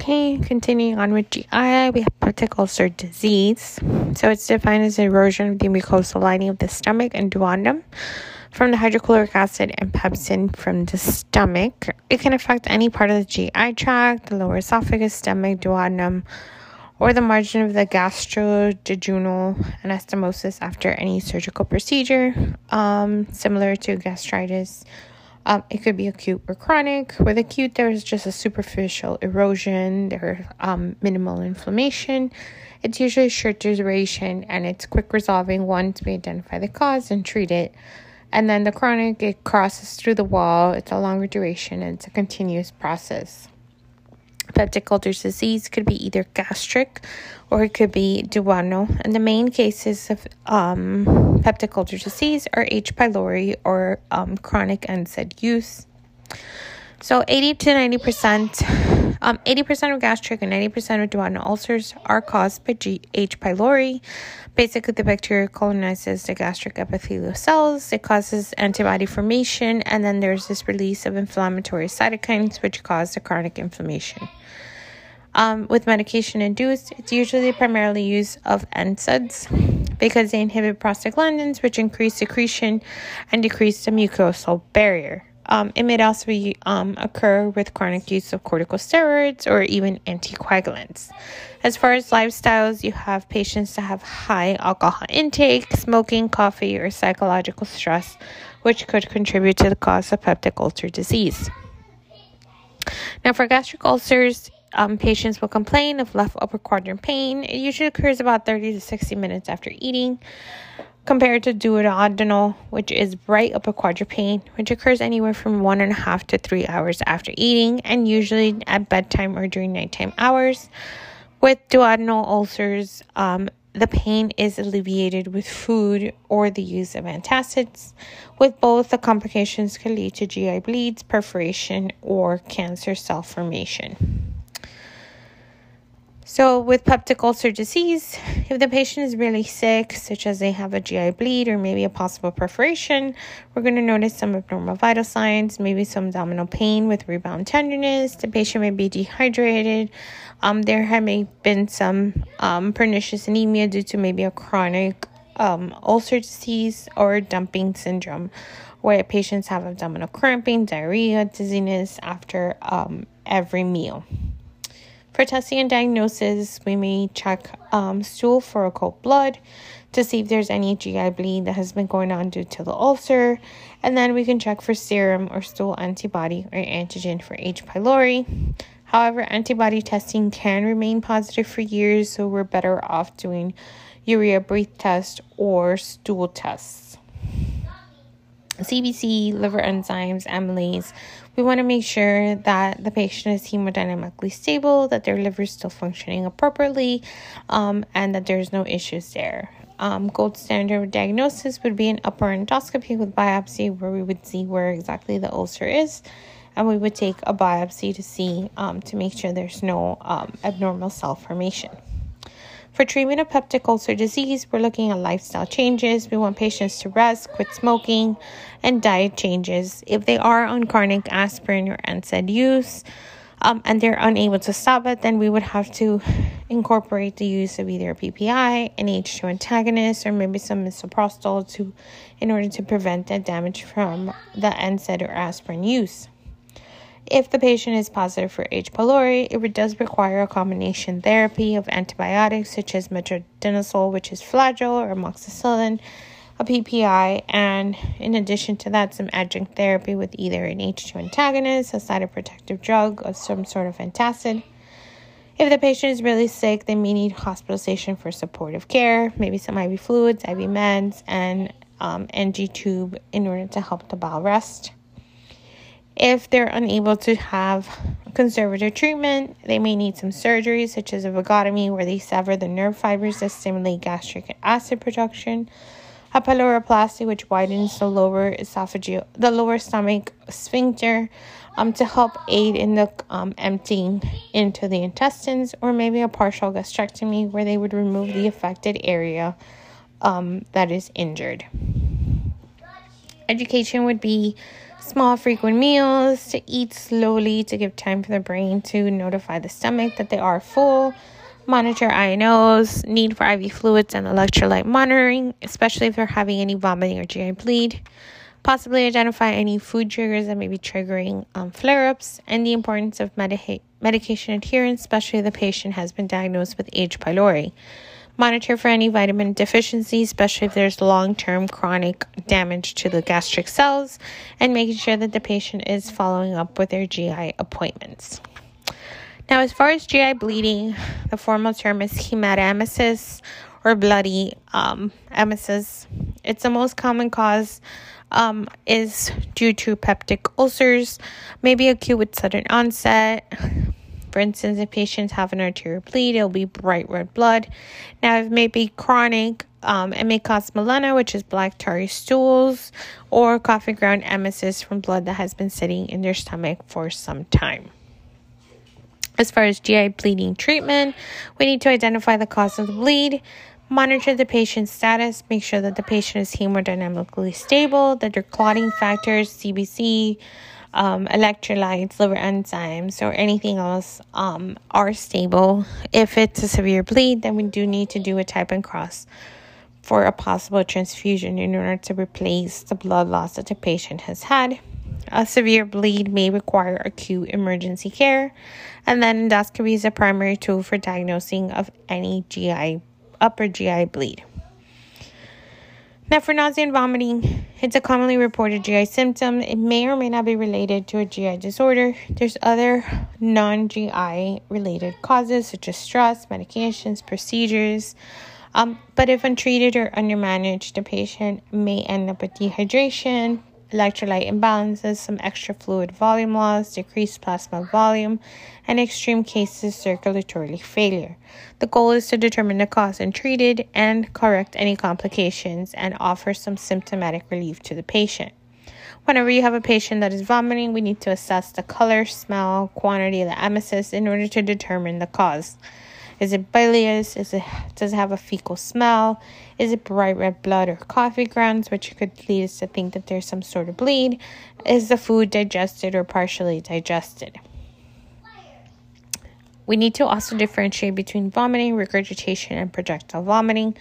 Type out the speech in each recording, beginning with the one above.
Okay, continuing on with GI, we have peptic ulcer disease. So it's defined as erosion of the mucosal lining of the stomach and duodenum from the hydrochloric acid and pepsin from the stomach. It can affect any part of the GI tract, the lower esophagus, stomach, duodenum, or the margin of the gastroduodenal anastomosis after any surgical procedure, um, similar to gastritis um, it could be acute or chronic. With acute, there's just a superficial erosion, there's um, minimal inflammation. It's usually short duration and it's quick resolving once we identify the cause and treat it. And then the chronic, it crosses through the wall, it's a longer duration, and it's a continuous process. Peptic ulcer disease could be either gastric or it could be duodenal. And the main cases of um, peptic ulcer disease are H. pylori or um, chronic NSAID use. So 80 to 90%, um, 80% of gastric and 90% of duodenal ulcers are caused by G- H. pylori. Basically, the bacteria colonizes the gastric epithelial cells. It causes antibody formation, and then there's this release of inflammatory cytokines, which cause the chronic inflammation. Um, with medication induced, it's usually primarily use of NSAIDs because they inhibit prostaglandins, which increase secretion and decrease the mucosal barrier. Um, it may also be, um, occur with chronic use of corticosteroids or even anticoagulants. As far as lifestyles, you have patients that have high alcohol intake, smoking, coffee, or psychological stress, which could contribute to the cause of peptic ulcer disease. Now, for gastric ulcers, um, patients will complain of left upper quadrant pain. It usually occurs about 30 to 60 minutes after eating, compared to duodenal, which is right upper quadrant pain, which occurs anywhere from one and a half to three hours after eating, and usually at bedtime or during nighttime hours. With duodenal ulcers, um, the pain is alleviated with food or the use of antacids. With both, the complications can lead to GI bleeds, perforation, or cancer cell formation. So, with peptic ulcer disease, if the patient is really sick, such as they have a GI bleed or maybe a possible perforation, we're going to notice some abnormal vital signs, maybe some abdominal pain with rebound tenderness. The patient may be dehydrated. Um, there may have may been some um, pernicious anemia due to maybe a chronic um, ulcer disease or dumping syndrome, where patients have abdominal cramping, diarrhea, dizziness after um, every meal. For testing and diagnosis, we may check um, stool for occult blood to see if there's any GI bleed that has been going on due to the ulcer. And then we can check for serum or stool antibody or antigen for H. pylori. However, antibody testing can remain positive for years, so we're better off doing urea breath test or stool tests. CBC, liver enzymes, amylase. We want to make sure that the patient is hemodynamically stable, that their liver is still functioning appropriately, um, and that there's no issues there. Um, gold standard diagnosis would be an upper endoscopy with biopsy, where we would see where exactly the ulcer is, and we would take a biopsy to see um, to make sure there's no um, abnormal cell formation. For treatment of peptic ulcer disease, we're looking at lifestyle changes. We want patients to rest, quit smoking, and diet changes. If they are on chronic aspirin or NSAID use, um, and they're unable to stop it, then we would have to incorporate the use of either a PPI, an H2 antagonist, or maybe some misoprostol to, in order to prevent that damage from the NSAID or aspirin use. If the patient is positive for H. pylori, it does require a combination therapy of antibiotics such as metronidazole, which is flagyl, or amoxicillin, a PPI, and in addition to that, some adjunct therapy with either an H2 antagonist, a cytoprotective drug, or some sort of antacid. If the patient is really sick, they may need hospitalization for supportive care, maybe some IV fluids, IV meds, and um, NG tube in order to help the bowel rest. If they're unable to have conservative treatment, they may need some surgery, such as a vagotomy, where they sever the nerve fibers that stimulate gastric acid production, a pyloroplasty, which widens the lower esophageal, the lower stomach sphincter, um, to help aid in the um, emptying into the intestines, or maybe a partial gastrectomy, where they would remove the affected area um, that is injured. Education would be Small, frequent meals, to eat slowly to give time for the brain to notify the stomach that they are full. Monitor INOs, need for IV fluids and electrolyte monitoring, especially if they're having any vomiting or GI bleed. Possibly identify any food triggers that may be triggering um, flare ups, and the importance of medica- medication adherence, especially if the patient has been diagnosed with H. pylori. Monitor for any vitamin deficiency, especially if there's long term chronic damage to the gastric cells, and making sure that the patient is following up with their GI appointments. Now, as far as GI bleeding, the formal term is hematemesis or bloody um, emesis. It's the most common cause um, is due to peptic ulcers, maybe acute with sudden onset, for instance, if patients have an arterial bleed, it'll be bright red blood. Now, it may be chronic. Um, it may cause melena, which is black tarry stools, or coffee ground emesis from blood that has been sitting in their stomach for some time. As far as GI bleeding treatment, we need to identify the cause of the bleed, monitor the patient's status, make sure that the patient is hemodynamically stable, that their clotting factors, CBC, um, electrolytes, liver enzymes, or anything else um, are stable. If it's a severe bleed, then we do need to do a type and cross for a possible transfusion in order to replace the blood loss that the patient has had. A severe bleed may require acute emergency care, and then endoscopy is a primary tool for diagnosing of any GI upper GI bleed. Now, for nausea and vomiting, it's a commonly reported GI symptom. It may or may not be related to a GI disorder. There's other non GI related causes such as stress, medications, procedures. Um, but if untreated or undermanaged, the patient may end up with dehydration, electrolyte imbalances, some extra fluid volume loss, decreased plasma volume, and extreme cases circulatory failure. The goal is to determine the cause and treat it and correct any complications and offer some symptomatic relief to the patient. Whenever you have a patient that is vomiting, we need to assess the color, smell, quantity of the emesis in order to determine the cause. Is it bilious? Is it does it have a fecal smell? Is it bright red blood or coffee grounds, which could lead us to think that there's some sort of bleed? Is the food digested or partially digested? We need to also differentiate between vomiting, regurgitation, and projectile vomiting.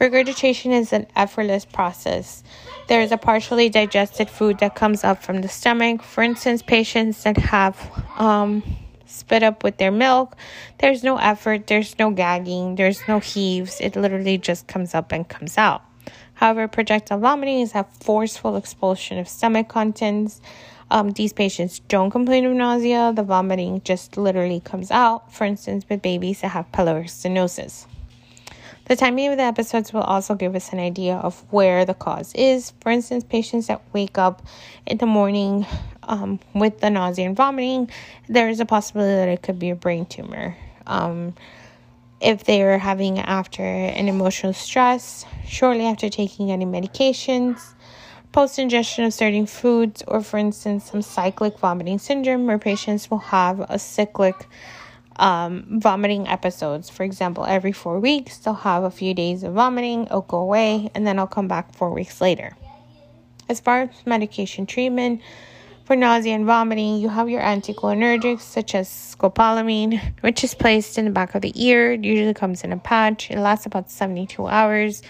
Regurgitation is an effortless process. There is a partially digested food that comes up from the stomach. For instance, patients that have um, spit up with their milk. There's no effort, there's no gagging, there's no heaves. It literally just comes up and comes out. However, projectile vomiting is a forceful expulsion of stomach contents. Um, these patients don't complain of nausea. The vomiting just literally comes out. For instance, with babies that have pyloric stenosis. The timing of the episodes will also give us an idea of where the cause is. For instance, patients that wake up in the morning um, with the nausea and vomiting, there is a possibility that it could be a brain tumor. Um, if they are having after an emotional stress, shortly after taking any medications, post ingestion of certain foods, or for instance, some cyclic vomiting syndrome where patients will have a cyclic um, vomiting episodes. For example, every four weeks, they'll have a few days of vomiting, it'll go away, and then I'll come back four weeks later. As far as medication treatment, for nausea and vomiting, you have your anticholinergics such as scopolamine, which is placed in the back of the ear. It usually comes in a patch. It lasts about 72 hours.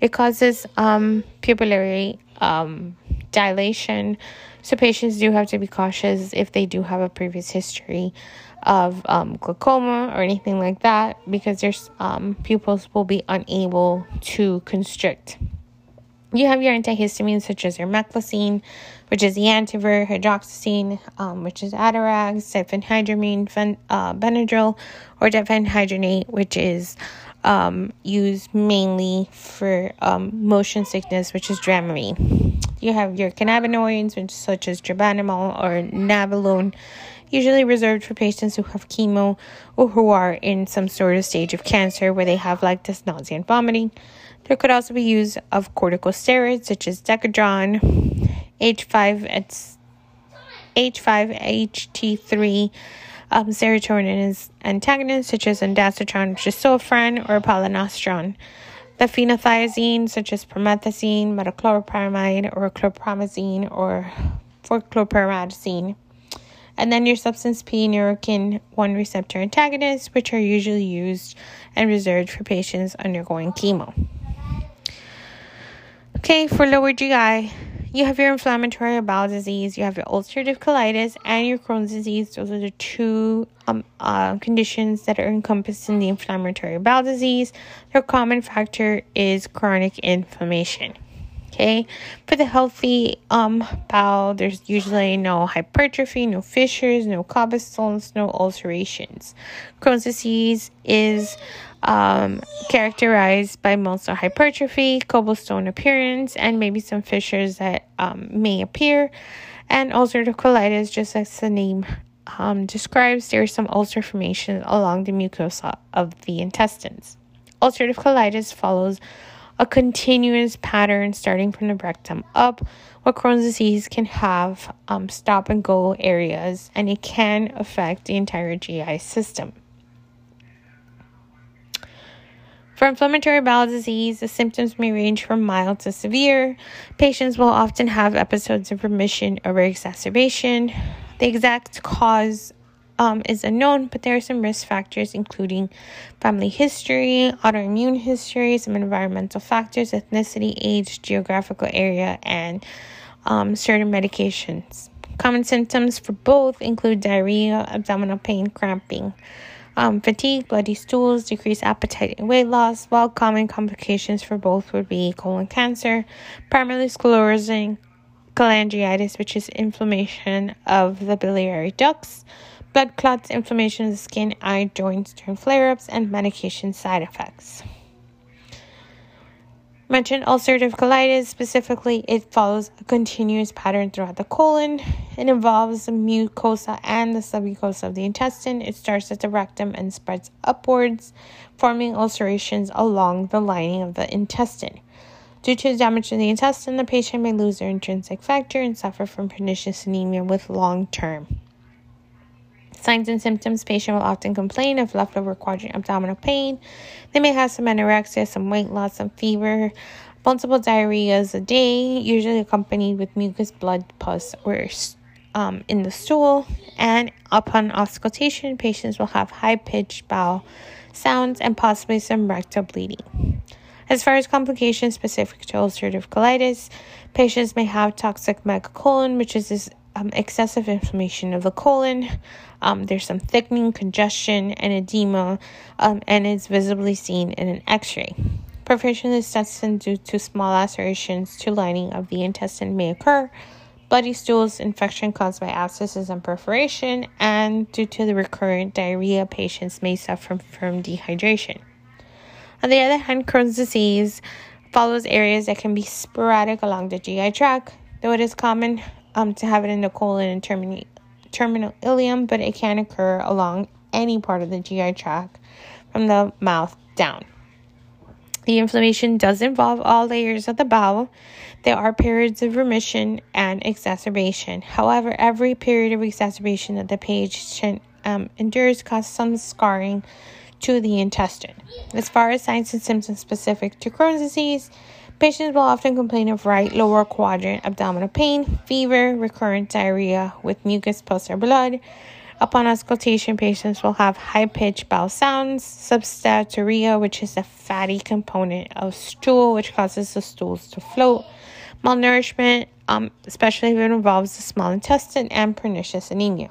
It causes um, pupillary um, dilation. So patients do have to be cautious if they do have a previous history of um, glaucoma or anything like that because their um, pupils will be unable to constrict. You have your antihistamines such as your meclizine, which is the Antivert, hydroxyzine, um, which is Atarax, diphenhydramine, fen- uh, Benadryl, or diphenhydramine, which is um, used mainly for um, motion sickness, which is Dramamine. You have your cannabinoids, which such as dronabinol or nabilone, usually reserved for patients who have chemo or who are in some sort of stage of cancer where they have like this nausea and vomiting. There could also be use of corticosteroids such as Decadron, H5, it's H5HT3 um, serotonin antagonists such as ondansetron, gisofran, or palonosetron. The phenothiazine such as promethazine, metoclopramide, or chlorpromazine, or for chlorpromazine. And then your substance P neurokin 1 receptor antagonists, which are usually used and reserved for patients undergoing chemo. Okay, for lower GI, you have your inflammatory bowel disease, you have your ulcerative colitis, and your Crohn's disease. Those are the two um, uh, conditions that are encompassed in the inflammatory bowel disease. Their common factor is chronic inflammation. Okay, for the healthy um bowel, there's usually no hypertrophy, no fissures, no cobblestones, no ulcerations. Crohn's disease is um, characterized by muscle hypertrophy, cobblestone appearance, and maybe some fissures that um, may appear. And ulcerative colitis, just as the name um, describes, there is some ulcer formation along the mucosa of the intestines. Ulcerative colitis follows a continuous pattern starting from the rectum up. What Crohn's disease can have um, stop and go areas, and it can affect the entire GI system. For inflammatory bowel disease, the symptoms may range from mild to severe. Patients will often have episodes of remission or exacerbation. The exact cause um, is unknown, but there are some risk factors, including family history, autoimmune history, some environmental factors, ethnicity, age, geographical area, and um, certain medications. Common symptoms for both include diarrhea, abdominal pain, cramping um, fatigue, bloody stools, decreased appetite, and weight loss, while common complications for both would be colon cancer, primary sclerosing cholangitis, which is inflammation of the biliary ducts, blood clots, inflammation of the skin, eye, joints during flare ups, and medication side effects mentioned ulcerative colitis. Specifically it follows a continuous pattern throughout the colon. It involves the mucosa and the submucosa of the intestine. It starts at the rectum and spreads upwards forming ulcerations along the lining of the intestine. Due to damage to the intestine the patient may lose their intrinsic factor and suffer from pernicious anemia with long-term Signs and symptoms patient will often complain of left lower quadrant abdominal pain. They may have some anorexia, some weight loss, some fever, multiple diarrheas a day, usually accompanied with mucus, blood, pus, or um, in the stool. And upon auscultation, patients will have high pitched bowel sounds and possibly some rectal bleeding. As far as complications specific to ulcerative colitis, patients may have toxic megacolon, which is this um, excessive inflammation of the colon. Um, there's some thickening, congestion, and edema, um, and it's visibly seen in an x ray. Perforation of the intestine due to small lacerations to lining of the intestine may occur. Bloody stools, infection caused by abscesses and perforation, and due to the recurrent diarrhea, patients may suffer from dehydration. On the other hand, Crohn's disease follows areas that can be sporadic along the GI tract, though it is common um, to have it in the colon and terminal, terminal ileum, but it can occur along any part of the GI tract from the mouth down. The inflammation does involve all layers of the bowel. There are periods of remission and exacerbation. However, every period of exacerbation that the patient um, endures causes some scarring to the intestine. As far as signs and symptoms specific to Crohn's disease, Patients will often complain of right lower quadrant abdominal pain, fever, recurrent diarrhea with mucus, pus, or blood. Upon auscultation, patients will have high pitched bowel sounds, steatorrhea, which is a fatty component of stool, which causes the stools to float, malnourishment, um, especially if it involves the small intestine, and pernicious anemia.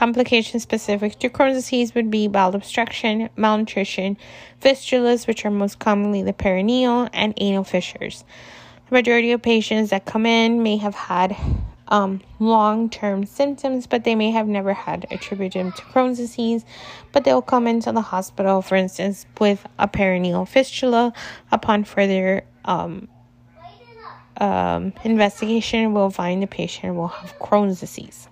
Complications specific to Crohn's disease would be bowel obstruction, malnutrition, fistulas, which are most commonly the perineal, and anal fissures. The majority of patients that come in may have had um, long term symptoms, but they may have never had attributed to Crohn's disease. But they'll come into the hospital, for instance, with a perineal fistula. Upon further um, um, investigation, we'll find the patient will have Crohn's disease.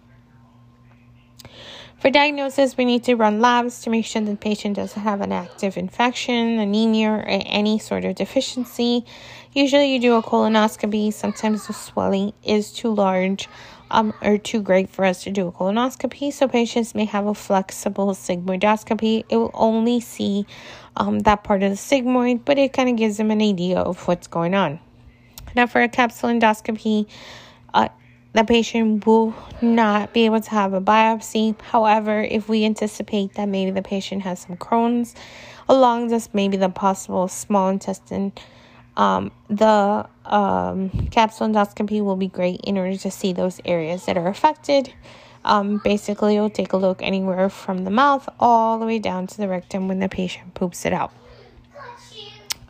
For diagnosis, we need to run labs to make sure the patient doesn't have an active infection, anemia, or any sort of deficiency. Usually, you do a colonoscopy. Sometimes the swelling is too large um, or too great for us to do a colonoscopy. So, patients may have a flexible sigmoidoscopy. It will only see um, that part of the sigmoid, but it kind of gives them an idea of what's going on. Now, for a capsule endoscopy, uh, the patient will not be able to have a biopsy. However, if we anticipate that maybe the patient has some Crohn's, along this maybe the possible small intestine, um, the um, capsule endoscopy will be great in order to see those areas that are affected. Um, basically, you'll take a look anywhere from the mouth all the way down to the rectum when the patient poops it out.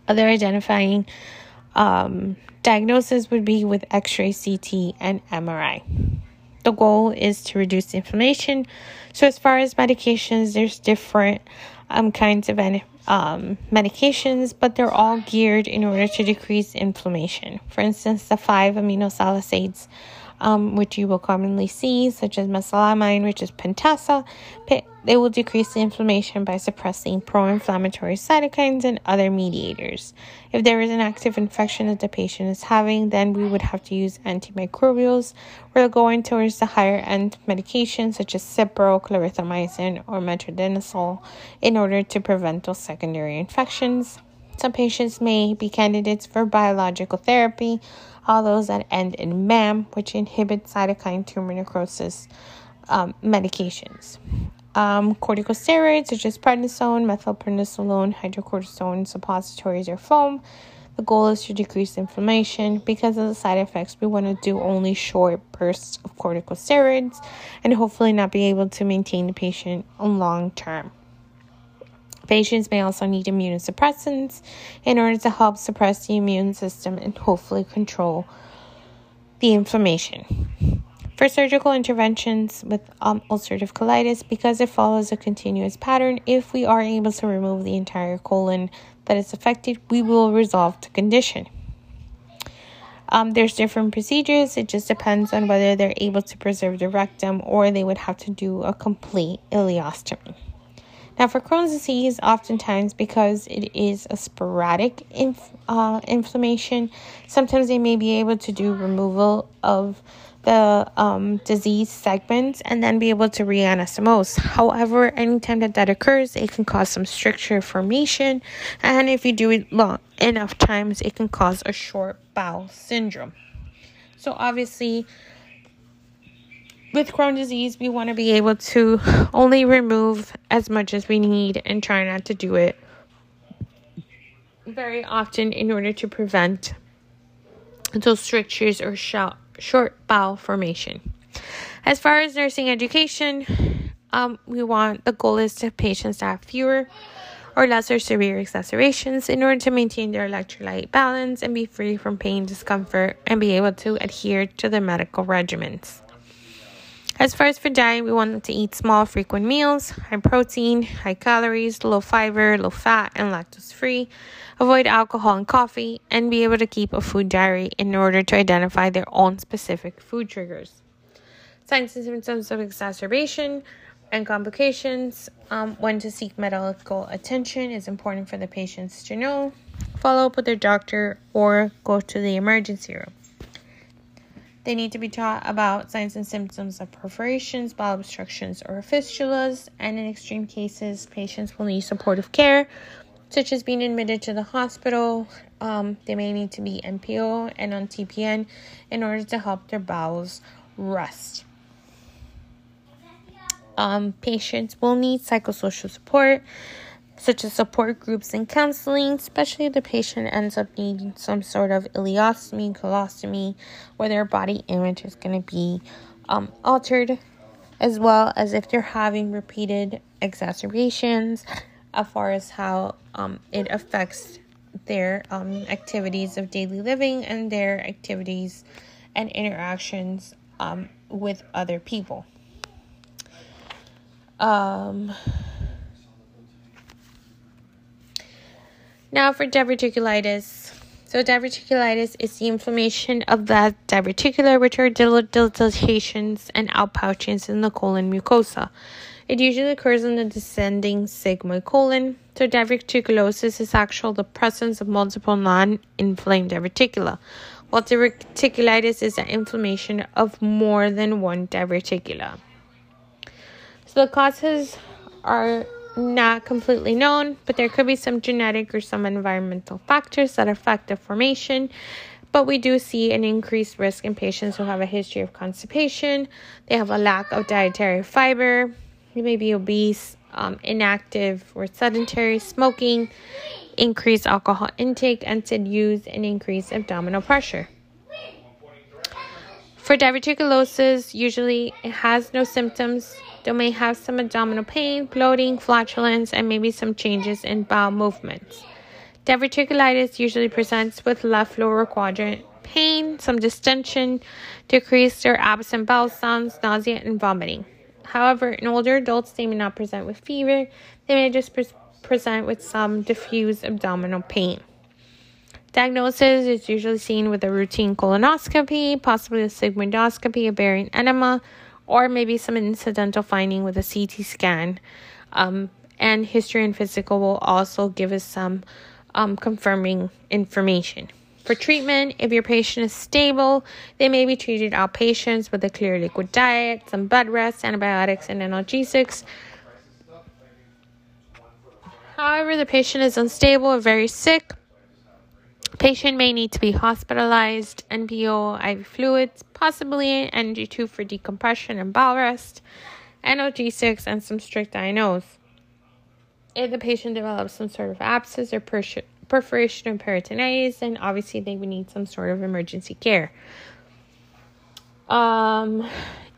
Other identifying um, diagnosis would be with x ray, CT, and MRI. The goal is to reduce inflammation. So, as far as medications, there's different um, kinds of um, medications, but they're all geared in order to decrease inflammation. For instance, the five aminosalicylates um, which you will commonly see, such as mesalamine, which is pentasa. They will decrease the inflammation by suppressing pro inflammatory cytokines and other mediators. If there is an active infection that the patient is having, then we would have to use antimicrobials. We're going towards the higher end medications such as Cipro, clarithromycin, or metronidazole in order to prevent those secondary infections. Some patients may be candidates for biological therapy, all those that end in mab, which inhibit cytokine tumor necrosis um, medications. Um, corticosteroids such as prednisone, methylprednisolone, hydrocortisone, suppositories, or foam. The goal is to decrease inflammation. Because of the side effects, we want to do only short bursts of corticosteroids and hopefully not be able to maintain the patient on long term. Patients may also need immunosuppressants in order to help suppress the immune system and hopefully control the inflammation. For surgical interventions with um, ulcerative colitis, because it follows a continuous pattern, if we are able to remove the entire colon that is affected, we will resolve the condition. Um, there's different procedures. It just depends on whether they're able to preserve the rectum or they would have to do a complete ileostomy. Now, for Crohn's disease, oftentimes because it is a sporadic inf- uh, inflammation, sometimes they may be able to do removal of the um, disease segments and then be able to reanastomose. However, anytime that that occurs, it can cause some stricture formation, and if you do it long enough times, it can cause a short bowel syndrome. So, obviously, with Crohn's disease, we want to be able to only remove as much as we need and try not to do it very often in order to prevent those strictures or short bowel formation. As far as nursing education, um, we want the goal is to patients to have fewer or lesser severe exacerbations in order to maintain their electrolyte balance and be free from pain, discomfort, and be able to adhere to their medical regimens. As far as for diet, we want them to eat small, frequent meals, high protein, high calories, low fiber, low fat, and lactose free. Avoid alcohol and coffee, and be able to keep a food diary in order to identify their own specific food triggers. Signs and symptoms of exacerbation and complications. Um, when to seek medical attention is important for the patients to know. Follow up with their doctor or go to the emergency room. They need to be taught about signs and symptoms of perforations, bowel obstructions, or fistulas, and in extreme cases, patients will need supportive care, such as being admitted to the hospital. Um, they may need to be NPO and on TPN in order to help their bowels rest. Um, patients will need psychosocial support such as support groups and counseling, especially if the patient ends up needing some sort of ileostomy, colostomy, where their body image is going to be um, altered, as well as if they're having repeated exacerbations, as far as how um, it affects their um, activities of daily living and their activities and interactions um, with other people. Um, Now for diverticulitis. So diverticulitis is the inflammation of the diverticula, which are dilatations and outpouchings in the colon mucosa. It usually occurs in the descending sigmoid colon. So diverticulosis is actually the presence of multiple non-inflamed diverticula, while diverticulitis is the inflammation of more than one diverticula. So the causes are not completely known, but there could be some genetic or some environmental factors that affect the formation. but we do see an increased risk in patients who have a history of constipation, they have a lack of dietary fiber, they may be obese, um, inactive, or sedentary, smoking, increased alcohol intake, NSAID use, and increased abdominal pressure. For diverticulosis, usually it has no symptoms. They may have some abdominal pain, bloating, flatulence, and maybe some changes in bowel movements. Diverticulitis usually presents with left lower quadrant pain, some distension, decreased or absent bowel sounds, nausea, and vomiting. However, in older adults, they may not present with fever, they may just pre- present with some diffuse abdominal pain. Diagnosis is usually seen with a routine colonoscopy, possibly a sigmoidoscopy, a barium enema, or maybe some incidental finding with a CT scan. Um, and history and physical will also give us some um, confirming information. For treatment, if your patient is stable, they may be treated outpatients with a clear liquid diet, some bed rest, antibiotics, and analgesics. However, the patient is unstable or very sick. Patient may need to be hospitalized, NPO, IV fluids, possibly NG tube for decompression and bowel rest, analgesics, and some strict INOs if the patient develops some sort of abscess or perforation of peritonitis, then obviously they would need some sort of emergency care. Um,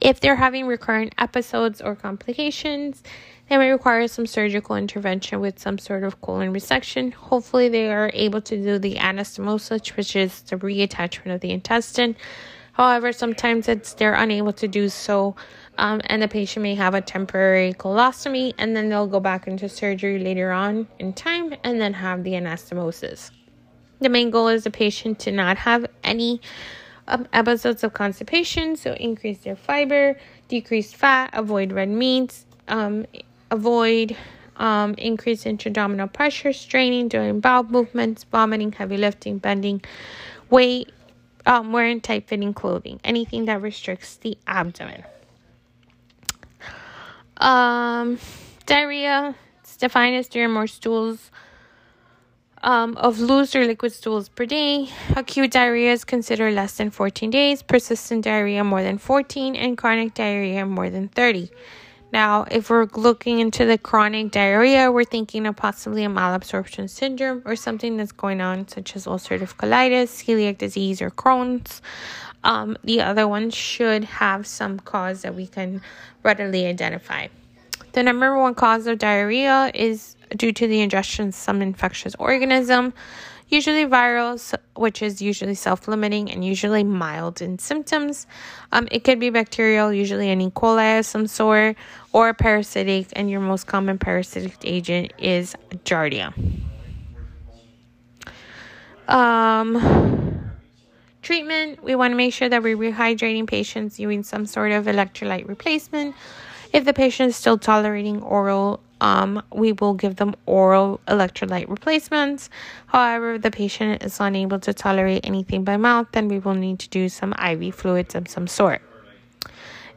if they're having recurrent episodes or complications, they may require some surgical intervention with some sort of colon resection. Hopefully, they are able to do the anastomosis, which is the reattachment of the intestine. However, sometimes it's they're unable to do so um, and the patient may have a temporary colostomy, and then they'll go back into surgery later on in time and then have the anastomosis. The main goal is the patient to not have any um, episodes of constipation, so increase their fiber, decrease fat, avoid red meats, um, avoid um, increase intra-abdominal pressure, straining during bowel movements, vomiting, heavy lifting, bending, weight, um, wearing tight fitting clothing, anything that restricts the abdomen. Um, diarrhea it's defined as three or more stools um, of loose or liquid stools per day. Acute diarrhea is considered less than 14 days, persistent diarrhea more than 14, and chronic diarrhea more than 30. Now, if we're looking into the chronic diarrhea, we're thinking of possibly a malabsorption syndrome or something that's going on, such as ulcerative colitis, celiac disease, or Crohn's. Um, the other one should have some cause that we can readily identify. The number one cause of diarrhea is due to the ingestion of some infectious organism, usually viral, which is usually self limiting and usually mild in symptoms. Um, it could be bacterial, usually an E. coli of some sort, or parasitic, and your most common parasitic agent is Giardia. Um, treatment, we want to make sure that we're rehydrating patients using some sort of electrolyte replacement. If the patient is still tolerating oral, um, we will give them oral electrolyte replacements. However, if the patient is unable to tolerate anything by mouth, then we will need to do some IV fluids of some sort.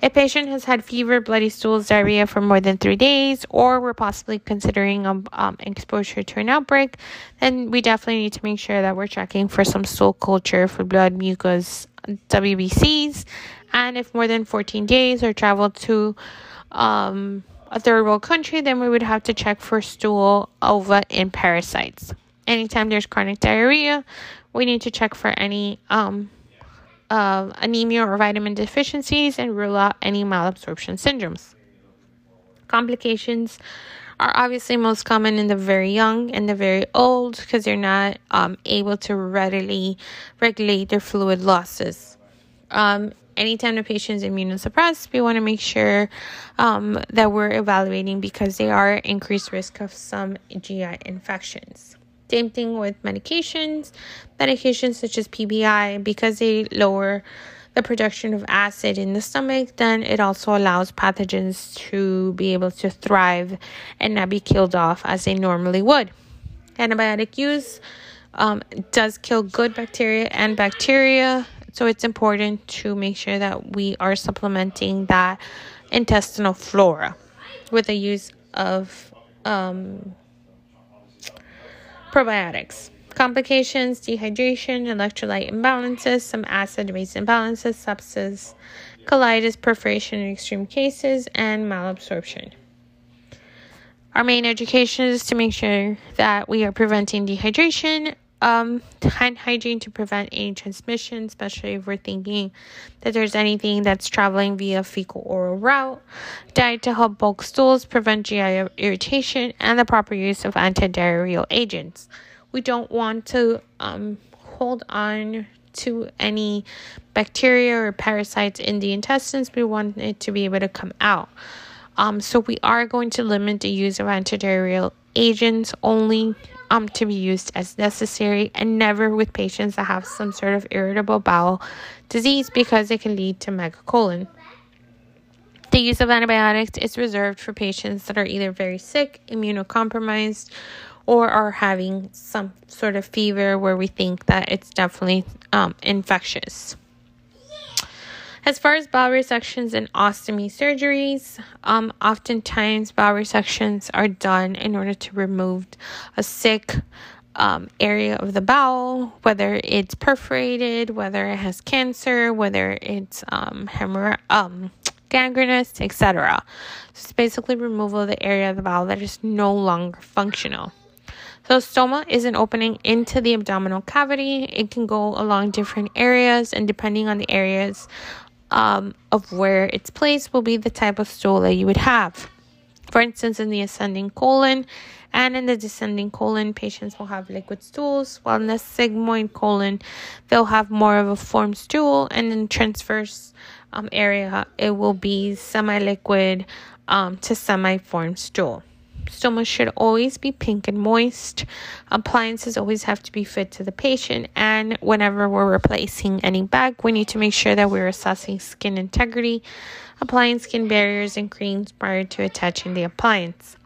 A patient has had fever, bloody stools, diarrhea for more than three days, or we're possibly considering um, um, exposure to an outbreak, then we definitely need to make sure that we're checking for some stool culture for blood, mucus, WBCs, and if more than 14 days or travel to um, a third world country, then we would have to check for stool ova and parasites. Anytime there's chronic diarrhea, we need to check for any um, uh, anemia or vitamin deficiencies and rule out any malabsorption syndromes. Complications are obviously most common in the very young and the very old because they're not um, able to readily regulate their fluid losses. Um, anytime the patient is immunosuppressed, we want to make sure um, that we're evaluating because they are increased risk of some GI infections. Same thing with medications. Medications such as PPI, because they lower the production of acid in the stomach, then it also allows pathogens to be able to thrive and not be killed off as they normally would. Antibiotic use um, does kill good bacteria and bacteria, so it's important to make sure that we are supplementing that intestinal flora with the use of um, probiotics. Complications dehydration, electrolyte imbalances, some acid base imbalances, sepsis, colitis, perforation in extreme cases, and malabsorption. Our main education is to make sure that we are preventing dehydration, um, hand hygiene to prevent any transmission, especially if we're thinking that there's anything that's traveling via fecal oral route, diet to help bulk stools, prevent GI irritation, and the proper use of antidiarrheal agents we don't want to um, hold on to any bacteria or parasites in the intestines. We want it to be able to come out. Um, so we are going to limit the use of antidiarrheal agents only um, to be used as necessary and never with patients that have some sort of irritable bowel disease because it can lead to megacolon. The use of antibiotics is reserved for patients that are either very sick, immunocompromised, or are having some sort of fever where we think that it's definitely um, infectious. As far as bowel resections and ostomy surgeries, um, oftentimes bowel resections are done in order to remove a sick um, area of the bowel, whether it's perforated, whether it has cancer, whether it's um, hemorrh- um, gangrenous, etc. So it's basically removal of the area of the bowel that is no longer functional. So, stoma is an opening into the abdominal cavity. It can go along different areas, and depending on the areas um, of where it's placed, will be the type of stool that you would have. For instance, in the ascending colon and in the descending colon, patients will have liquid stools, while in the sigmoid colon, they'll have more of a formed stool, and in transverse um, area, it will be semi liquid um, to semi formed stool. Stoma should always be pink and moist. Appliances always have to be fit to the patient. And whenever we're replacing any bag, we need to make sure that we're assessing skin integrity, applying skin barriers and creams prior to attaching the appliance.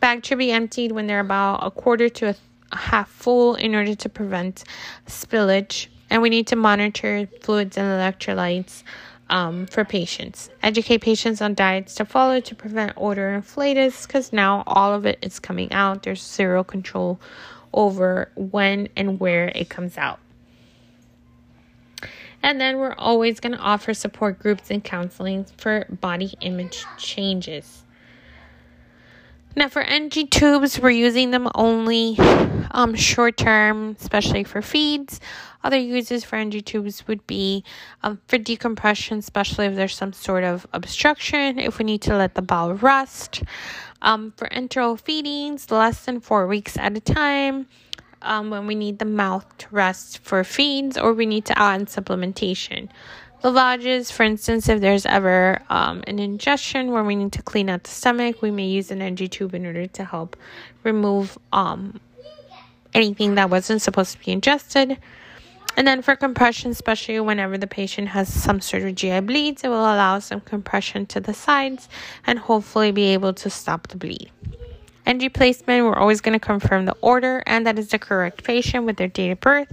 Bag should be emptied when they're about a quarter to a half full in order to prevent spillage. And we need to monitor fluids and electrolytes um, for patients. Educate patients on diets to follow to prevent odor inflatus because now all of it is coming out. There's zero control over when and where it comes out. And then we're always going to offer support groups and counseling for body image changes. Now, for NG tubes, we're using them only um, short term, especially for feeds. Other uses for NG tubes would be um, for decompression, especially if there's some sort of obstruction, if we need to let the bowel rest. Um, for enteral feedings, less than four weeks at a time. Um, when we need the mouth to rest for feeds, or we need to add supplementation. Lavages, for instance, if there's ever um, an ingestion where we need to clean out the stomach, we may use an NG tube in order to help remove um, anything that wasn't supposed to be ingested. And then for compression, especially whenever the patient has some sort of GI bleeds, it will allow some compression to the sides and hopefully be able to stop the bleed. NG placement, we're always going to confirm the order and that is the correct patient with their date of birth.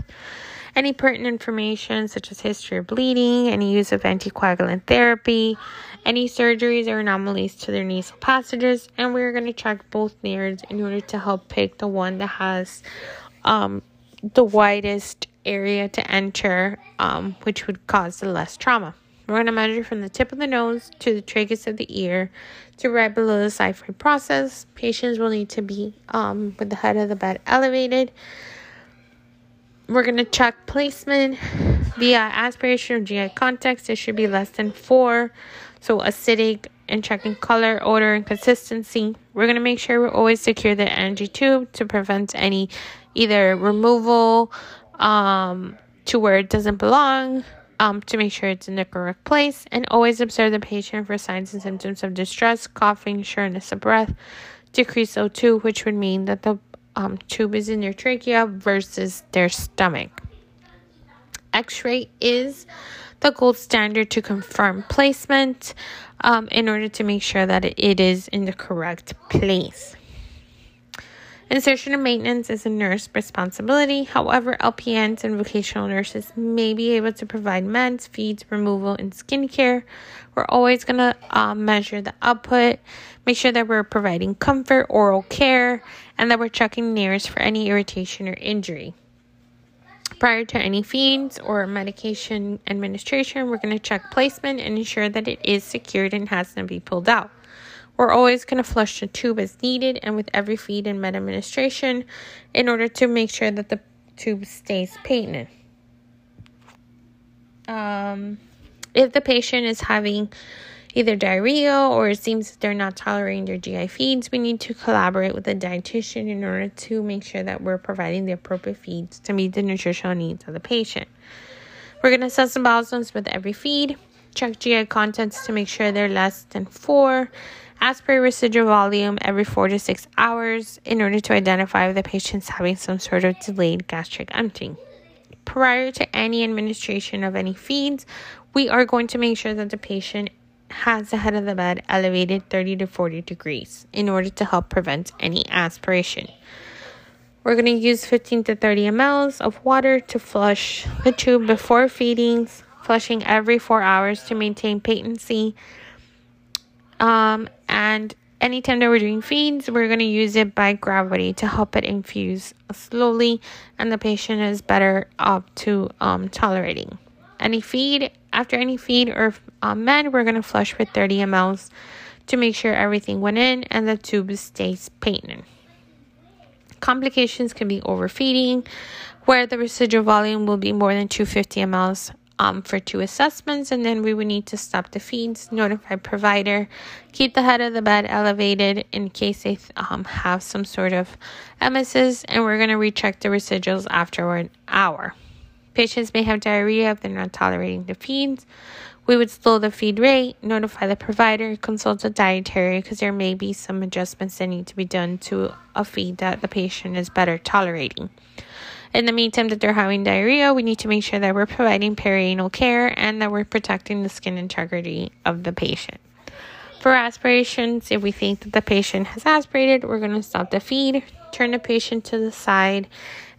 Any pertinent information, such as history of bleeding, any use of anticoagulant therapy, any surgeries or anomalies to their nasal passages, and we're going to check both nares in order to help pick the one that has um, the widest area to enter, um, which would cause the less trauma. We're going to measure from the tip of the nose to the tragus of the ear to right below the xiphoid process. Patients will need to be um, with the head of the bed elevated we're going to check placement via aspiration or GI contents. It should be less than four. So acidic and checking color, odor, and consistency. We're going to make sure we always secure the NG tube to prevent any either removal um, to where it doesn't belong, um, to make sure it's in the correct place, and always observe the patient for signs and symptoms of distress, coughing, shortness of breath, decreased O2, which would mean that the um, tube is in their trachea versus their stomach. X ray is the gold standard to confirm placement um, in order to make sure that it is in the correct place. Insertion and maintenance is a nurse responsibility. However, LPNs and vocational nurses may be able to provide meds, feeds, removal, and skincare. We're always going to um, measure the output, make sure that we're providing comfort, oral care, and that we're checking nares for any irritation or injury. Prior to any feeds or medication administration, we're going to check placement and ensure that it is secured and has to be pulled out. We're always going to flush the tube as needed and with every feed and med administration in order to make sure that the tube stays patent. Um, if the patient is having either diarrhea or it seems they're not tolerating their GI feeds, we need to collaborate with the dietitian in order to make sure that we're providing the appropriate feeds to meet the nutritional needs of the patient. We're going to assess the bowel with every feed, check GI contents to make sure they're less than four, aspirate residual volume every four to six hours in order to identify if the patient's having some sort of delayed gastric emptying. Prior to any administration of any feeds, we are going to make sure that the patient has the head of the bed elevated 30 to 40 degrees in order to help prevent any aspiration. We're going to use 15 to 30 mLs of water to flush the tube before feedings, flushing every four hours to maintain patency um, and anytime that we're doing feeds, we're going to use it by gravity to help it infuse slowly, and the patient is better up to um, tolerating. Any feed, after any feed or um, med, we're going to flush with 30 mLs to make sure everything went in and the tube stays patent. Complications can be overfeeding, where the residual volume will be more than 250 mLs um, for two assessments, and then we would need to stop the feeds, notify provider, keep the head of the bed elevated in case they um, have some sort of emesis, and we're going to recheck the residuals after an hour. Patients may have diarrhea if they're not tolerating the feeds. We would slow the feed rate, notify the provider, consult a dietary because there may be some adjustments that need to be done to a feed that the patient is better tolerating. In the meantime that they're having diarrhea, we need to make sure that we're providing perianal care and that we're protecting the skin integrity of the patient. For aspirations, if we think that the patient has aspirated, we're going to stop the feed, turn the patient to the side,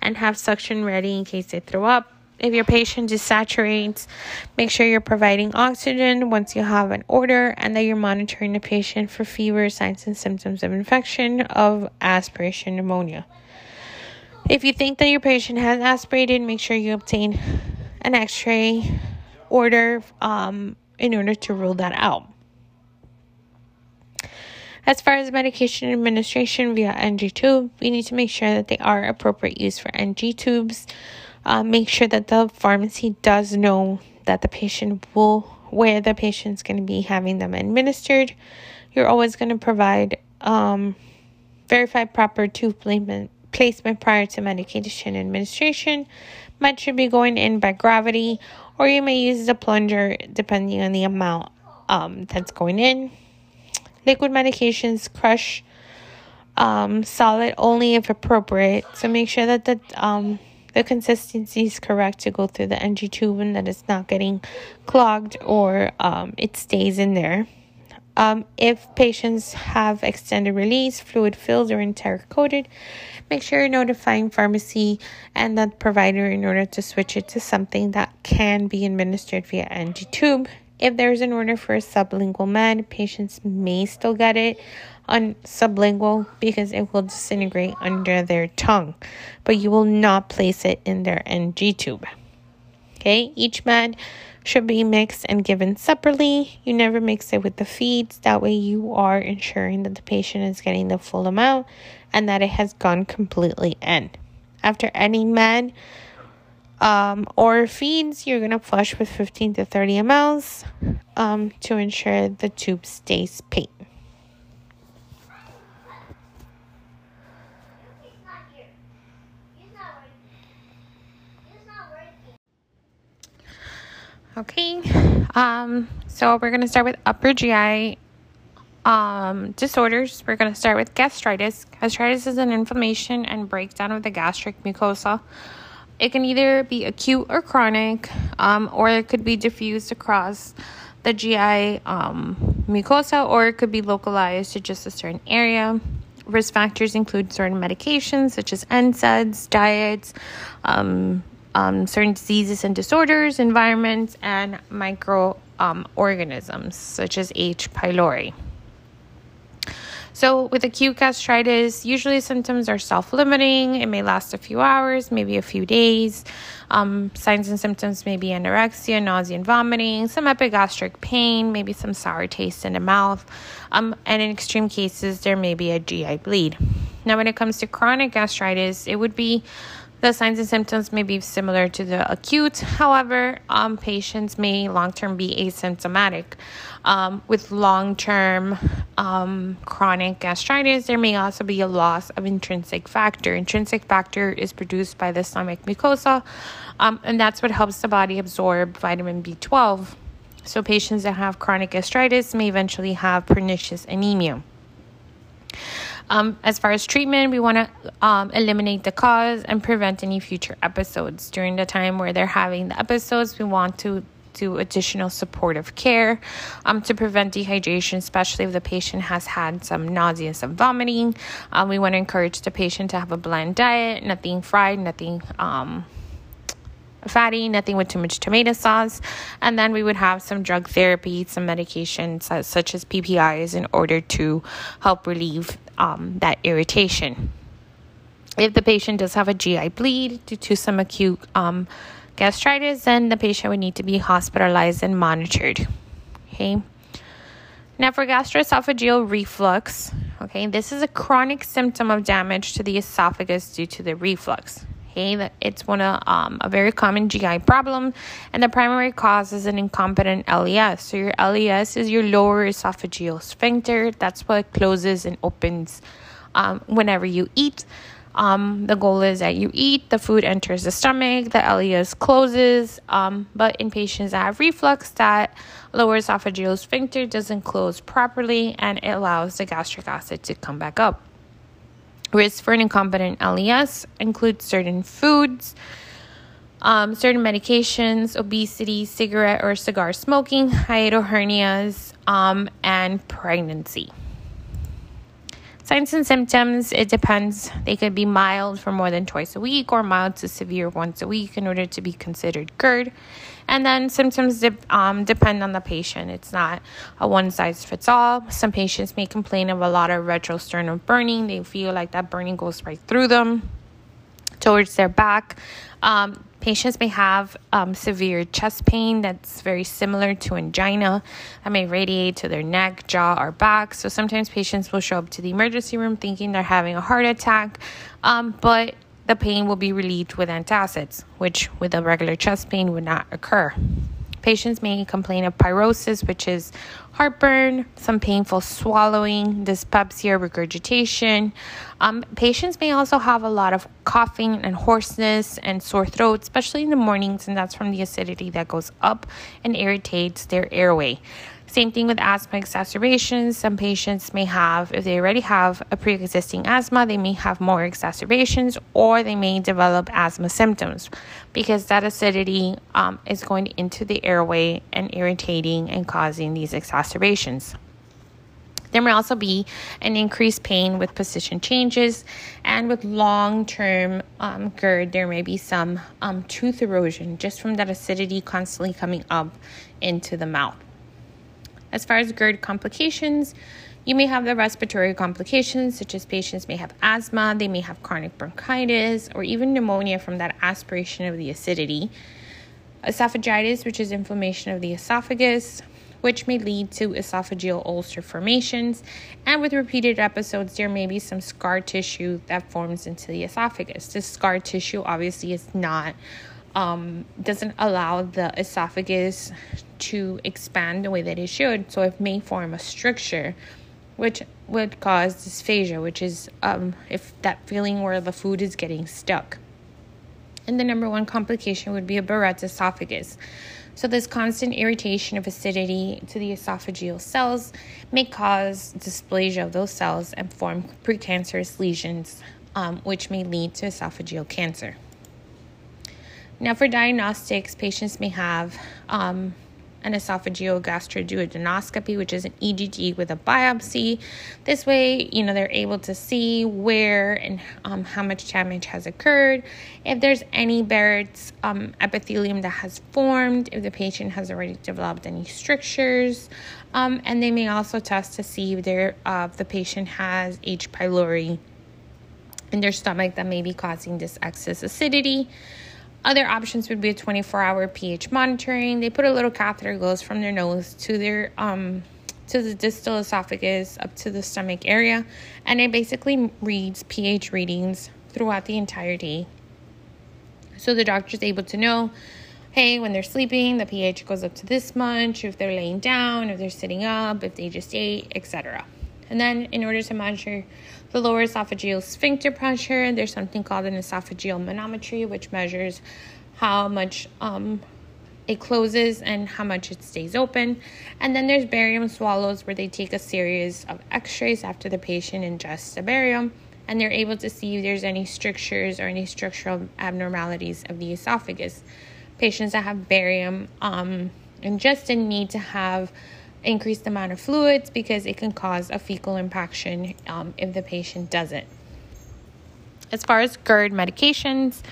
and have suction ready in case they throw up. If your patient desaturates, make sure you're providing oxygen once you have an order and that you're monitoring the patient for fever, signs, and symptoms of infection of aspiration pneumonia. If you think that your patient has aspirated, make sure you obtain an x ray order um, in order to rule that out. As far as medication administration via NG tube, we need to make sure that they are appropriate use for NG tubes. Uh, make sure that the pharmacy does know that the patient will, where the patient's going to be having them administered. You're always going to provide um, verified proper tube placement placement prior to medication administration. Med should be going in by gravity, or you may use the plunger depending on the amount um, that's going in. Liquid medications crush um, solid only if appropriate. So make sure that the um, the consistency is correct to go through the NG tube and that it's not getting clogged or um, it stays in there. Um, if patients have extended release, fluid filled, or enteric coated, make sure you're notifying pharmacy and that provider in order to switch it to something that can be administered via NG tube. If there's an order for a sublingual med, patients may still get it on sublingual because it will disintegrate under their tongue, but you will not place it in their NG tube. Okay, each med should be mixed and given separately. You never mix it with the feeds. That way, you are ensuring that the patient is getting the full amount and that it has gone completely in. After any med um, or feeds, you're going to flush with 15 to 30 mLs um, to ensure the tube stays patent. Okay, um, so we're going to start with upper GI um, disorders. We're going to start with gastritis. Gastritis is an inflammation and breakdown of the gastric mucosa. It can either be acute or chronic, um, or it could be diffused across the GI um, mucosa, or it could be localized to just a certain area. risk factors include certain medications such as NSAIDs, diets, um, certain diseases and disorders, environments, and microorganisms um, such as H. pylori. So, with acute gastritis, usually symptoms are self limiting. It may last a few hours, maybe a few days. Um, signs and symptoms may be anorexia, nausea, and vomiting, some epigastric pain, maybe some sour taste in the mouth. Um, and in extreme cases, there may be a GI bleed. Now, when it comes to chronic gastritis, it would be the signs and symptoms may be similar to the acute. However, um, patients may long term be asymptomatic. Um, with long term um, chronic gastritis, there may also be a loss of intrinsic factor. Intrinsic factor is produced by the stomach mucosa, um, and that's what helps the body absorb vitamin B12. So, patients that have chronic gastritis may eventually have pernicious anemia. Um, as far as treatment, we want to um, eliminate the cause and prevent any future episodes. During the time where they're having the episodes, we want to do additional supportive care um, to prevent dehydration, especially if the patient has had some nausea, and some vomiting. Um, we want to encourage the patient to have a bland diet, nothing fried, nothing. Um, fatty, nothing with too much tomato sauce. And then we would have some drug therapy, some medications such as PPIs in order to help relieve um, that irritation. If the patient does have a GI bleed due to some acute um, gastritis, then the patient would need to be hospitalized and monitored. Okay. Now, for gastroesophageal reflux, okay, this is a chronic symptom of damage to the esophagus due to the reflux. Okay, it's one of um, a very common GI problem, and the primary cause is an incompetent LES. So your LES is your lower esophageal sphincter. That's what closes and opens um, whenever you eat. Um, the goal is that you eat, the food enters the stomach, the LES closes. Um, but in patients that have reflux, that lower esophageal sphincter doesn't close properly and it allows the gastric acid to come back up. Risk for an incompetent LES includes certain foods, um, certain medications, obesity, cigarette or cigar smoking, hiatal hernias, um, and pregnancy. Signs and symptoms, it depends. They could be mild for more than twice a week or mild to severe once a week in order to be considered GERD. And then symptoms de- um, depend on the patient. It's not a one size fits all. Some patients may complain of a lot of retrosternal burning. They feel like that burning goes right through them towards their back. Um, patients may have um, severe chest pain that's very similar to angina that may radiate to their neck, jaw, or back. So sometimes patients will show up to the emergency room thinking they're having a heart attack, um, but the pain will be relieved with antacids, which with a regular chest pain would not occur. Patients may complain of pyrosis, which is heartburn, some painful swallowing, dyspepsia, regurgitation. Um, patients may also have a lot of coughing and hoarseness and sore throat, especially in the mornings, and that's from the acidity that goes up and irritates their airway. Same thing with asthma exacerbations. Some patients may have, if they already have a pre existing asthma, they may have more exacerbations or they may develop asthma symptoms because that acidity um, is going into the airway and irritating and causing these exacerbations. There may also be an increased pain with position changes, and with long term um, GERD, there may be some um, tooth erosion just from that acidity constantly coming up into the mouth. As far as GERD complications, you may have the respiratory complications, such as patients may have asthma, they may have chronic bronchitis, or even pneumonia from that aspiration of the acidity. Esophagitis, which is inflammation of the esophagus, which may lead to esophageal ulcer formations. And with repeated episodes, there may be some scar tissue that forms into the esophagus. This scar tissue obviously is not um, doesn't allow the esophagus to expand the way that it should. So it may form a stricture, which would cause dysphagia, which is um, if that feeling where the food is getting stuck. And the number one complication would be a Barrett's esophagus. So, this constant irritation of acidity to the esophageal cells may cause dysplasia of those cells and form precancerous lesions, um, which may lead to esophageal cancer. Now, for diagnostics, patients may have um, an esophageal gastroduodenoscopy, which is an EGD with a biopsy. This way, you know, they're able to see where and um, how much damage has occurred, if there's any Barrett's um, epithelium that has formed, if the patient has already developed any strictures, um, and they may also test to see if, uh, if the patient has H. pylori in their stomach that may be causing this excess acidity. Other options would be a 24 hour pH monitoring. They put a little catheter goes from their nose to their um to the distal esophagus up to the stomach area and it basically reads pH readings throughout the entire day. So the doctor is able to know hey, when they're sleeping, the pH goes up to this much, if they're laying down, if they're sitting up, if they just ate, etc. And then in order to measure the lower esophageal sphincter pressure, there's something called an esophageal manometry, which measures how much um, it closes and how much it stays open. And then there's barium swallows, where they take a series of x rays after the patient ingests the barium and they're able to see if there's any strictures or any structural abnormalities of the esophagus. Patients that have barium um, ingested need to have increased amount of fluids because it can cause a fecal impaction um, if the patient doesn't. As far as GERD medications,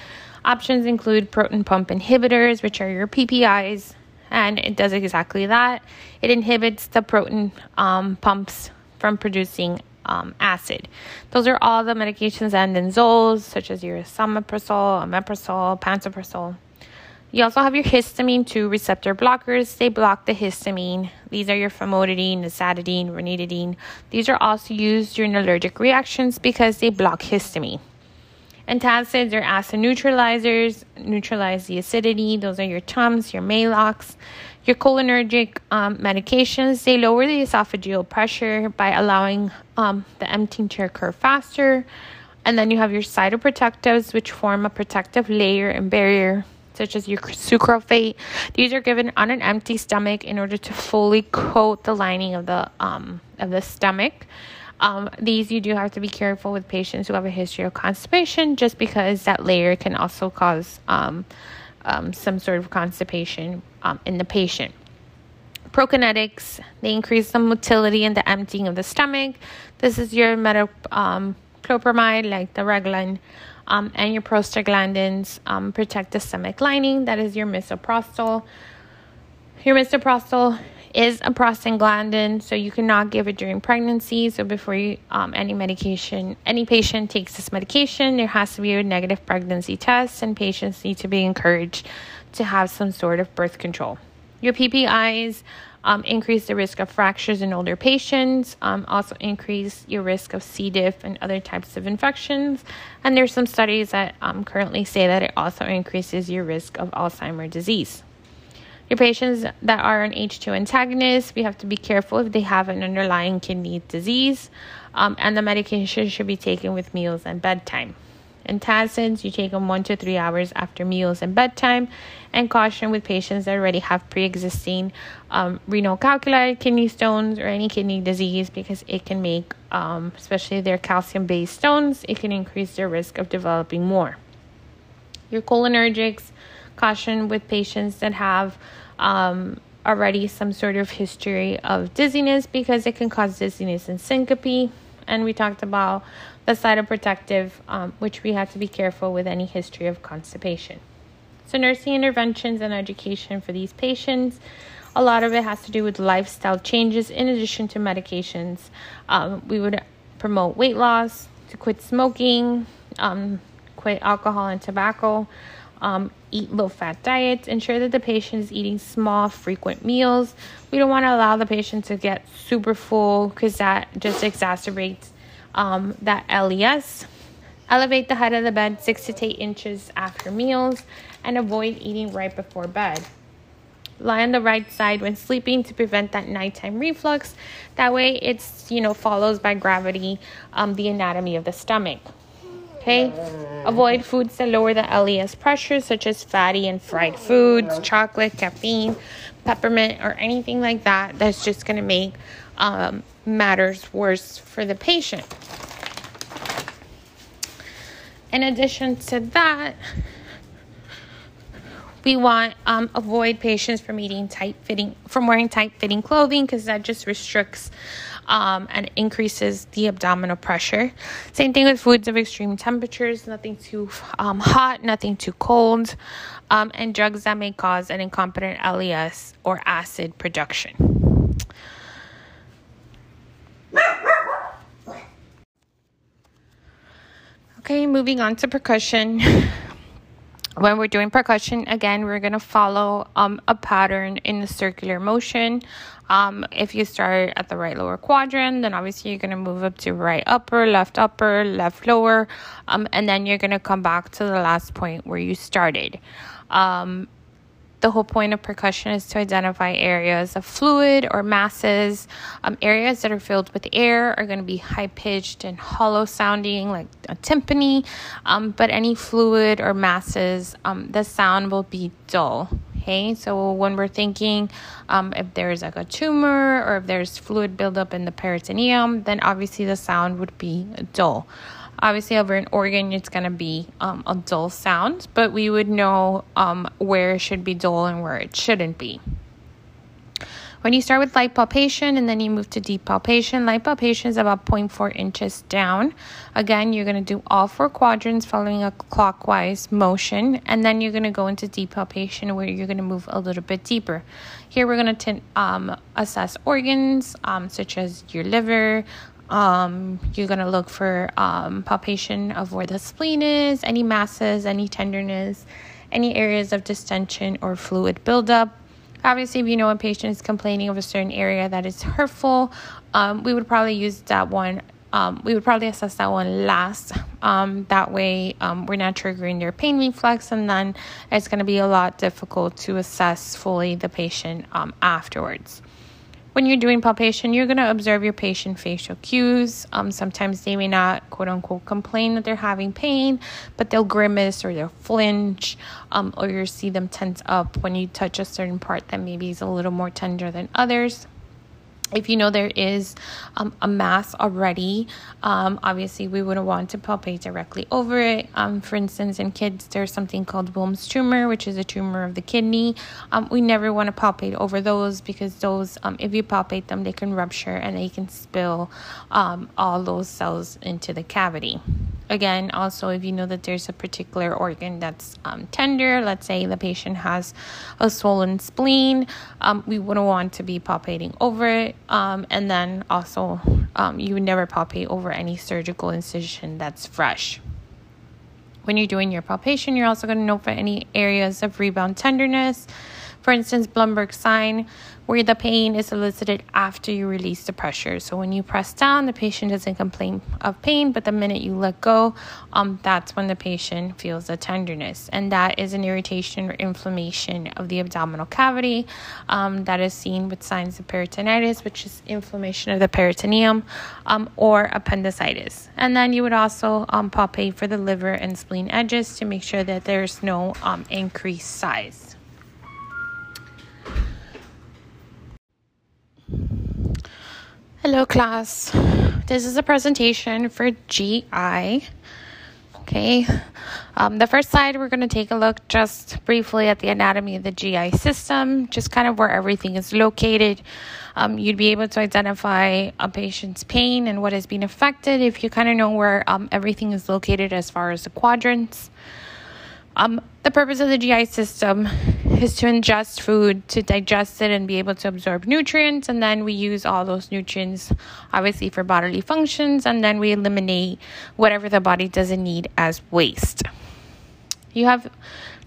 options include proton pump inhibitors, which are your PPIs, and it does exactly that. It inhibits the proton um, pumps from producing um, acid. Those are all the medications and zoles, such as your esomeprazole, omeprazole, pantoprazole. You also have your histamine 2 receptor blockers. They block the histamine. These are your famotidine, nizatidine, ranitidine. These are also used during allergic reactions because they block histamine. Antacids are acid neutralizers, neutralize the acidity. Those are your Tums, your Maalox. Your cholinergic um, medications, they lower the esophageal pressure by allowing um, the emptying to occur faster. And then you have your cytoprotectives, which form a protective layer and barrier such as your sucralfate. These are given on an empty stomach in order to fully coat the lining of the um, of the stomach. Um, these you do have to be careful with patients who have a history of constipation, just because that layer can also cause um, um some sort of constipation um, in the patient. Prokinetics, they increase the motility and the emptying of the stomach. This is your metoclopramide, like the Reglan um, and your prostaglandins um, protect the stomach lining. That is your misoprostol. Your misoprostol is a prostaglandin, so you cannot give it during pregnancy. So before you, um, any medication, any patient takes this medication, there has to be a negative pregnancy test, and patients need to be encouraged to have some sort of birth control. Your PPIs um, increase the risk of fractures in older patients, um, also increase your risk of C. diff and other types of infections. And there's some studies that um, currently say that it also increases your risk of Alzheimer's disease. Your patients that are on H2 antagonists, we have to be careful if they have an underlying kidney disease, um, and the medication should be taken with meals and bedtime. Antacids, you take them one to three hours after meals and bedtime. And caution with patients that already have pre existing um, renal calculi, kidney stones, or any kidney disease because it can make, um, especially their calcium based stones, it can increase their risk of developing more. Your cholinergics, caution with patients that have um, already some sort of history of dizziness because it can cause dizziness and syncope. And we talked about the cytoprotective, um, which we have to be careful with any history of constipation. So, nursing interventions and education for these patients, a lot of it has to do with lifestyle changes in addition to medications. Um, we would promote weight loss, to quit smoking, um, quit alcohol and tobacco, um, eat low fat diets, ensure that the patient is eating small, frequent meals. We don't want to allow the patient to get super full because that just exacerbates um, that LES. Elevate the head of the bed six to eight inches after meals and avoid eating right before bed. Lie on the right side when sleeping to prevent that nighttime reflux. That way, it's you know follows by gravity um, the anatomy of the stomach. Okay, avoid foods that lower the LES pressure, such as fatty and fried foods, chocolate, caffeine, peppermint, or anything like that. That's just to make um, matters worse for the patient. In addition to that, We want um, avoid patients from eating tight fitting from wearing tight fitting clothing because that just restricts um, and increases the abdominal pressure. Same thing with foods of extreme temperatures, nothing too um, hot, nothing too cold, um, and drugs that may cause an incompetent LES or acid production. Okay, moving on to percussion. when we're doing percussion, again, we're going to follow um, a pattern in a circular motion. Um, if you start at the right lower quadrant, then obviously you're going to move up to right upper, left upper, left lower, um, and then you're going to come back to the last point where you started. The whole point of percussion is to identify areas of fluid or masses. Um, areas that are filled with air are going to be high pitched and hollow sounding, like a timpani. Um, but any fluid or masses, um, the sound will be dull. Okay, so when we're thinking um, if there's like a tumor or if there's fluid buildup in the peritoneum, then obviously the sound would be dull. Obviously, over an organ, it's going to be um, a dull sound, but we would know um, where it should be dull and where it shouldn't be. When you start with light palpation and then you move to deep palpation, light palpation is about 0.4 inches down. Again, you're going to do all four quadrants following a clockwise motion, and then you're going to go into deep palpation where you're going to move a little bit deeper. Here, we're going to um, assess organs um, such as your liver, um, you're going to look for um, palpation of where the spleen is, any masses, any tenderness, any areas of distension or fluid buildup. Obviously, if you know a patient is complaining of a certain area that is hurtful, um, we would probably use that one. Um, we would probably assess that one last. Um, that way, um, we're not triggering their pain reflex, and then it's going to be a lot difficult to assess fully the patient afterwards. When you're doing palpation, you're going to observe your patient facial cues. Um, sometimes they may not, quote unquote, complain that they're having pain, but they'll grimace or they'll flinch, um, or you'll see them tense up when you touch a certain part that maybe is a little more tender than others if you know there is um, a mass already, um, obviously we wouldn't want to palpate directly over it. Um, for instance, in kids, there's something called Wilms tumor, which is a tumor of the kidney. Um, we never want to palpate over those because those, um, if you palpate them, they can rupture and they can spill um, all those cells into the cavity. Again, also, if you know that there's a particular organ that's tender, let's say the patient has a swollen spleen, we wouldn't want to be palpating over it. Um, and then also, um, you would never palpate over any surgical incision that's fresh. When you're doing your palpation, you're also going to note for any areas of rebound tenderness. For instance, Blumberg sign, where the pain is elicited after you release the pressure. So when you press down, the patient doesn't complain of pain, but the minute you let go, um, that's when the patient feels the tenderness. And that is an irritation or inflammation of the abdominal cavity um, that is seen with signs of peritonitis, which is inflammation of the peritoneum, um, or appendicitis. And then you would also um, palpate for the liver and spleen edges to make sure that there's no um, increased size. Hello, class. This is a presentation for GI. Okay. Um, the first slide, we're going to take a look just briefly at the anatomy of the GI system, just kind of where everything is located. Um, you'd be able to identify a patient's pain and what is being affected if you kind of know where um, everything is located as far as the quadrants. Um, the purpose of the GI system is to ingest food, to digest it, and be able to absorb nutrients. And then we use all those nutrients, obviously, for bodily functions. And then we eliminate whatever the body doesn't need as waste. You have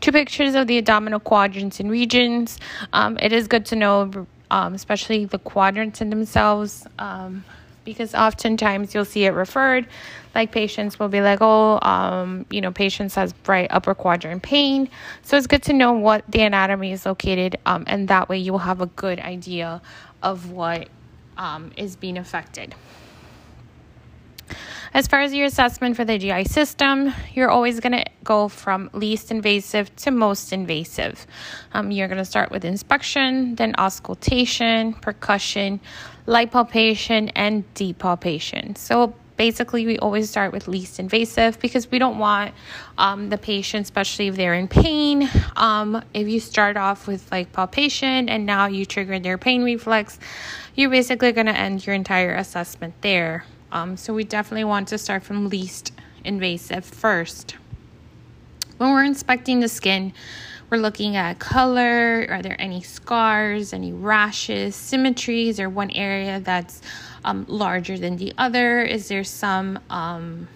two pictures of the abdominal quadrants and regions. Um, it is good to know, um, especially the quadrants in themselves. Um, because oftentimes you'll see it referred like patients will be like oh um, you know patients has right upper quadrant pain. So it's good to know what the anatomy is located um, and that way you will have a good idea of what um, is being affected as far as your assessment for the GI system, you're always going to go from least invasive to most invasive. Um, you're going to start with inspection, then auscultation, percussion, light palpation, and deep palpation. So basically we always start with least invasive because we don't want um, the patient especially if they're in pain um, if you start off with like palpation and now you trigger their pain reflex you're basically going to end your entire assessment there um, so we definitely want to start from least invasive first when we're inspecting the skin we're looking at color. Are there any scars, any rashes, symmetries, or one area that's um, larger than the other? Is there some, um,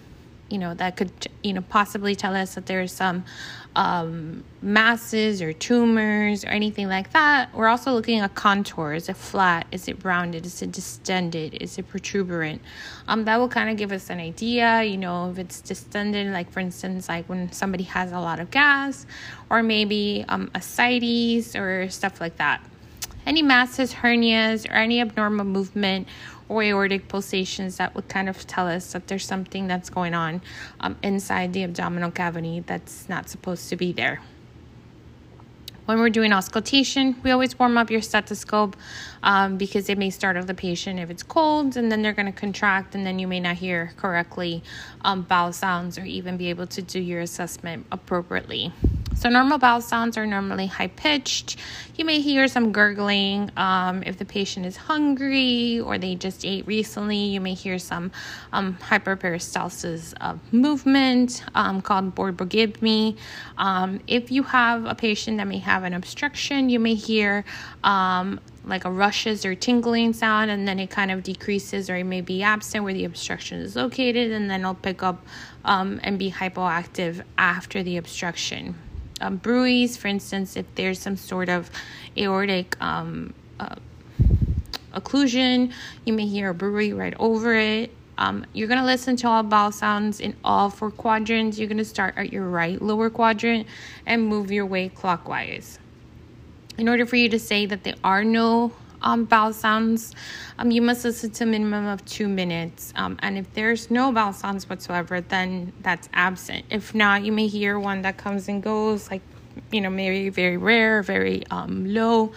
you know, that could, you know, possibly tell us that there's some um, masses or tumors or anything like that. We're also looking at contour. Is it flat? Is it rounded? Is it distended? Is it protuberant? Um, that will kind of give us an idea, you know, if it's distended, like for instance, like when somebody has a lot of gas, or maybe um, ascites or stuff like that. Any masses, hernias, or any abnormal movement or aortic pulsations that would kind of tell us that there's something that's going on um, inside the abdominal cavity that's not supposed to be there. When we're doing auscultation, we always warm up your stethoscope um, because it may startle the patient if it's cold, and then they're going to contract, and then you may not hear correctly um, bowel sounds or even be able to do your assessment appropriately. So, normal bowel sounds are normally high pitched. You may hear some gurgling um, if the patient is hungry or they just ate recently. You may hear some um, hyperperistalsis of movement um, called borborygmi. Um, if you have a patient that may have an obstruction, you may hear um, like a rushes or tingling sound and then it kind of decreases or it may be absent where the obstruction is located and then it'll pick up um, and be hypoactive after the obstruction um, bruits, for instance, if there's some sort of aortic um, uh, occlusion, you may hear a bruit right over it. Um, you're going to listen to all bowel sounds in all four quadrants. You're going to start at your right lower quadrant and move your way clockwise. In order for you to say that there are no um, bowel sounds, um, you must listen to a minimum of two minutes. Um, and if there's no bowel sounds whatsoever, then that's absent. If not, you may hear one that comes and goes, like, you know, maybe very rare, very um, low.